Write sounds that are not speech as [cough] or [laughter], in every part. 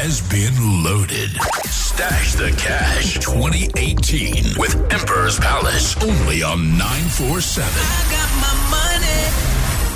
has been loaded. Stash the Cash 2018 with Emperor's Palace only on 947.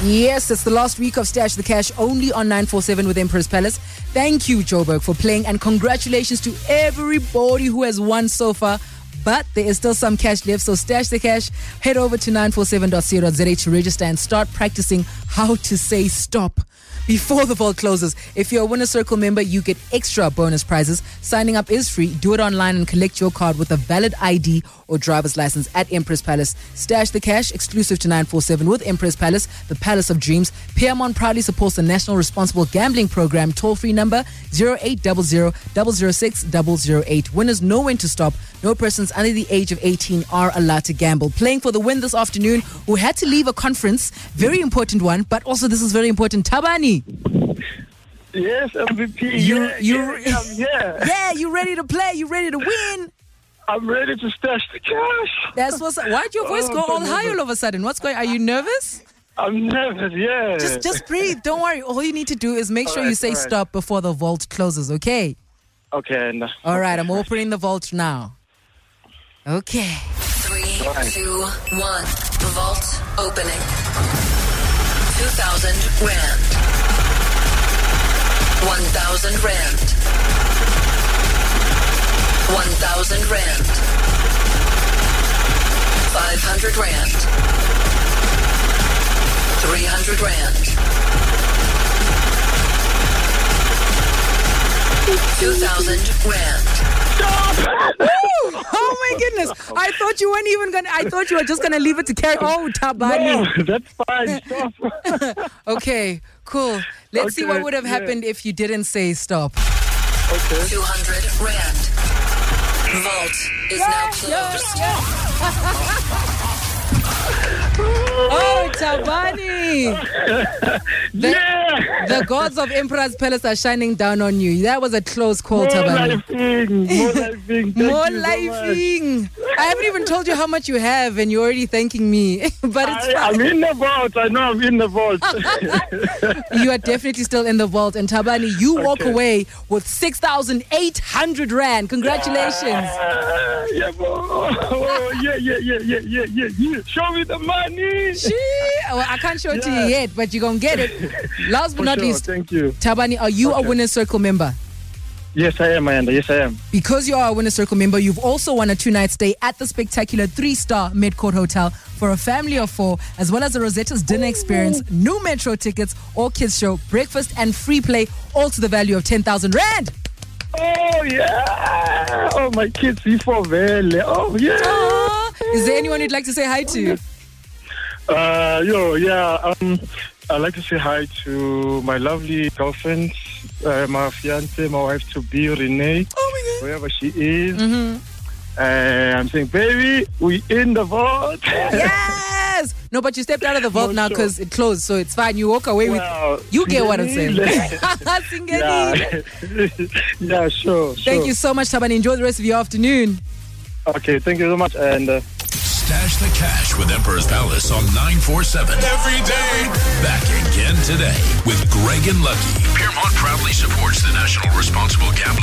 Yes, it's the last week of Stash the Cash only on 947 with Emperor's Palace. Thank you, Joburg, for playing, and congratulations to everybody who has won so far. But there is still some cash left, so stash the cash. Head over to 947.co.za to register and start practicing how to say stop before the vault closes. If you're a Winner Circle member, you get extra bonus prizes. Signing up is free. Do it online and collect your card with a valid ID or driver's license at Emperor's Palace. Stash the cash exclusive to 947 with Emperor's Palace, the Palace of Dreams. Peermont proudly supports the National Responsible Gambling Program. Toll free number 0800 006 008. Winners know when to stop. No persons under the age of 18 are allowed to gamble. Playing for the win this afternoon, who had to leave a conference, very important one, but also this is very important. Tabani, Yes, MVP. You- yeah, you- yeah, [laughs] yeah, you ready to play? You ready to win? I'm ready to stash the cash. That's what's. Why'd your voice Oh, go all high all of a sudden? What's going? Are you nervous? I'm nervous. Yeah. Just, just breathe. Don't worry. All you need to do is make sure you say alright. stop before the vault closes. Okay. okay. Uh, All right. I'm opening the vault now. Okay. Three, two, one. Right. Vault opening. 2,000 Rand. 1,000 Rand. 1,000 Rand. 500 Rand. 300 Rand. 2,000 Rand. My goodness! [laughs] [laughs] I thought you weren't even gonna. I thought you were just gonna leave it to carry. Oh, Tabani. No, [laughs] that's fine. [laughs] Stop. Okay, cool. Let's see what would have yeah. happened if you didn't say stop. okay. 200 Rand. Vault is now closed. Oh, Tabani! The, Yeah. The gods of Emperor's Palace are shining down on you. That was a close call, More Tabani. lifing. More [laughs] lifing. More you so I haven't even told you how much you have, and you're already thanking me. [laughs] but it's I, fine. I'm in the vault. I know I'm in the vault. [laughs] you are definitely still in the vault. And Tabani, you walk Okay. away with 6,800 Rand. Congratulations. Ah, yeah, bro. Oh, yeah, yeah, yeah, yeah, yeah, yeah, yeah. Show me the money. Well, I can't show it to you yet, but you're going to get it. Last but For not sure. least, Thank you. Tabani, are you a Okay. Winner Circle member? Yes, I am, Ayanda. Yes, I am. Because you are a Winner Circle member, you've also won a two night stay at the spectacular three star Metcourt Hotel for a family of four, as well as a Rosetta's dinner experience, Nu Metro tickets, all kids show, breakfast, and free play, all to the value of 10,000 Rand. Oh, yeah. Oh, my kids, before Vele. Oh, yeah. Ah, is there anyone you'd like to say hi to? Uh, yo, yeah. Um, I'd like to say hi to my lovely girlfriend, uh, my fiance, my wife to be, Renee, Oh wherever she is. Mm-hmm. Uh, I'm saying, baby, we in the vault. [laughs] Yes! No, but you stepped out of the vault No, now sure. because it closed, so it's fine. You walk away Wow. with. You get what I'm saying. [laughs] [laughs] Yeah. yeah, sure. Thank sure. you so much, Tabani. Enjoy the rest of your afternoon. Okay, thank you so much. And uh, Stash the Cash with Emperor's Palace on 947. Every day. Back again today with Greg and Lucky. Peermont proudly supports the National Responsible Gambling